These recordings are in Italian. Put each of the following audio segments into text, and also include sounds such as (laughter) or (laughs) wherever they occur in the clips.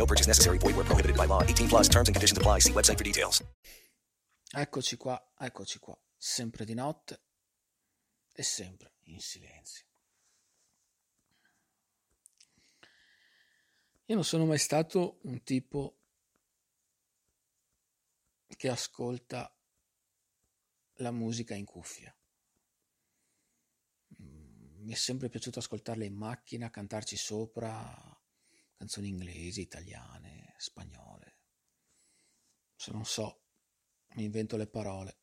No purchase necessary. Void where prohibited by law. 18 plus terms and conditions apply. See website for details. Eccoci qua, eccoci qua. Sempre di notte e sempre in silenzio. Io non sono mai stato un tipo che ascolta la musica in cuffia. Mi è sempre piaciuto ascoltarla in macchina, cantarci sopra canzoni inglesi, italiane, spagnole. Se non so, mi invento le parole.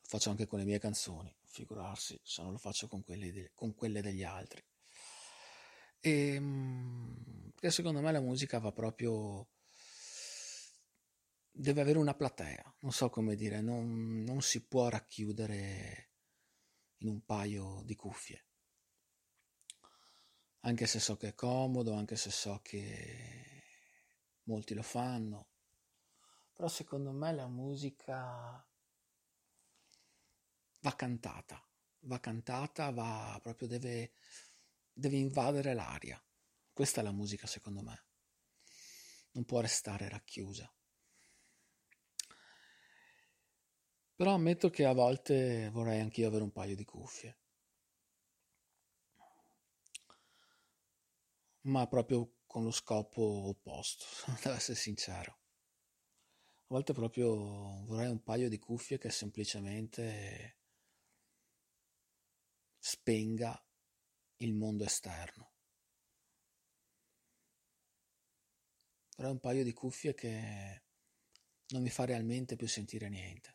Lo faccio anche con le mie canzoni, figurarsi se non lo faccio con, quelli de- con quelle degli altri. E, mm, perché secondo me la musica va proprio deve avere una platea, non so come dire, non, non si può racchiudere in un paio di cuffie. Anche se so che è comodo, anche se so che molti lo fanno, però secondo me la musica va cantata, va cantata, va proprio deve, deve invadere l'aria. Questa è la musica secondo me. Non può restare racchiusa. Però ammetto che a volte vorrei anch'io avere un paio di cuffie. Ma proprio con lo scopo opposto, (laughs) devo essere sincero. A volte proprio vorrei un paio di cuffie che semplicemente spenga il mondo esterno. Vorrei un paio di cuffie che non mi fa realmente più sentire niente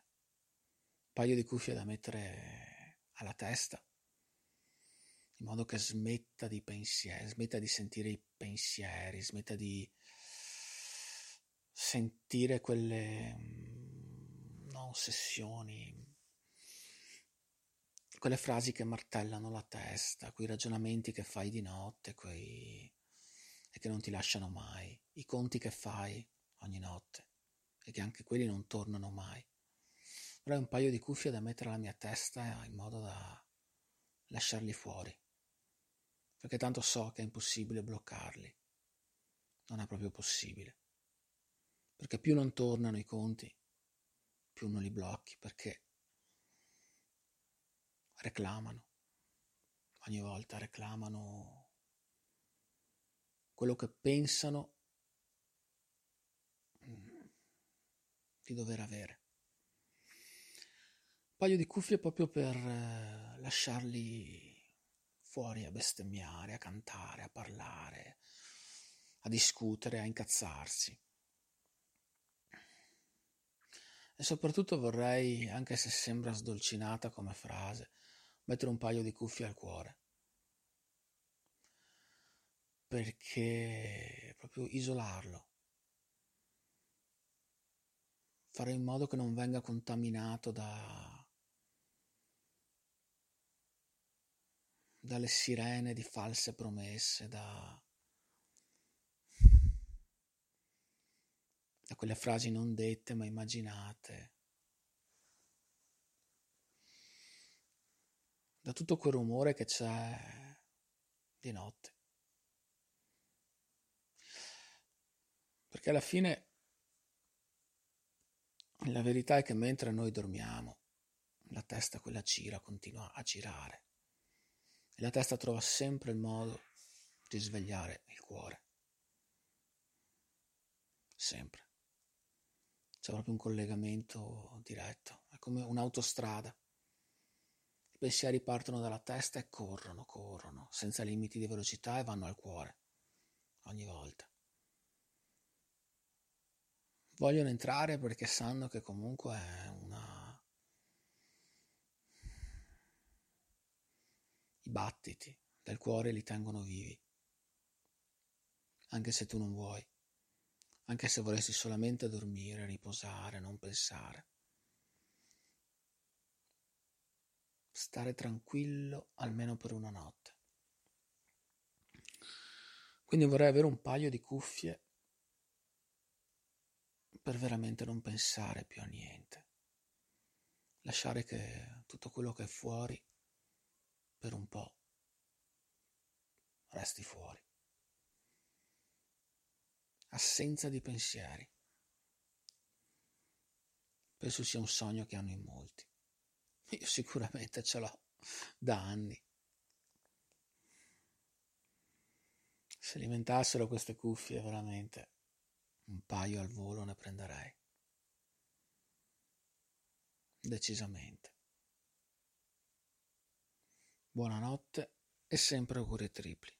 paio di cuffie da mettere alla testa, in modo che smetta di pensieri, smetta di sentire i pensieri, smetta di sentire quelle no, ossessioni, quelle frasi che martellano la testa, quei ragionamenti che fai di notte, quei e che non ti lasciano mai, i conti che fai ogni notte e che anche quelli non tornano mai. Avrei un paio di cuffie da mettere alla mia testa in modo da lasciarli fuori, perché tanto so che è impossibile bloccarli. Non è proprio possibile, perché più non tornano i conti, più non li blocchi, perché reclamano, ogni volta reclamano quello che pensano mm, di dover avere. Paio di cuffie proprio per eh, lasciarli fuori a bestemmiare, a cantare, a parlare, a discutere, a incazzarsi. E soprattutto vorrei, anche se sembra sdolcinata come frase, mettere un paio di cuffie al cuore. Perché proprio isolarlo. Fare in modo che non venga contaminato da dalle sirene di false promesse, da, da quelle frasi non dette ma immaginate, da tutto quel rumore che c'è di notte. Perché alla fine la verità è che mentre noi dormiamo, la testa quella gira continua a girare. E la testa trova sempre il modo di svegliare il cuore. Sempre. C'è proprio un collegamento diretto, è come un'autostrada. I pensieri partono dalla testa e corrono, corrono, senza limiti di velocità e vanno al cuore, ogni volta. Vogliono entrare perché sanno che comunque è una... I battiti del cuore li tengono vivi, anche se tu non vuoi anche se volessi solamente dormire, riposare, non pensare. Stare tranquillo almeno per una notte. Quindi vorrei avere un paio di cuffie per veramente non pensare più a niente. Lasciare che tutto quello che è fuori per un po' resti fuori assenza di pensieri. Penso sia un sogno che hanno in molti. Io sicuramente ce l'ho da anni. Se alimentassero queste cuffie veramente un paio al volo ne prenderei. Decisamente. Buonanotte e sempre auguri tripli.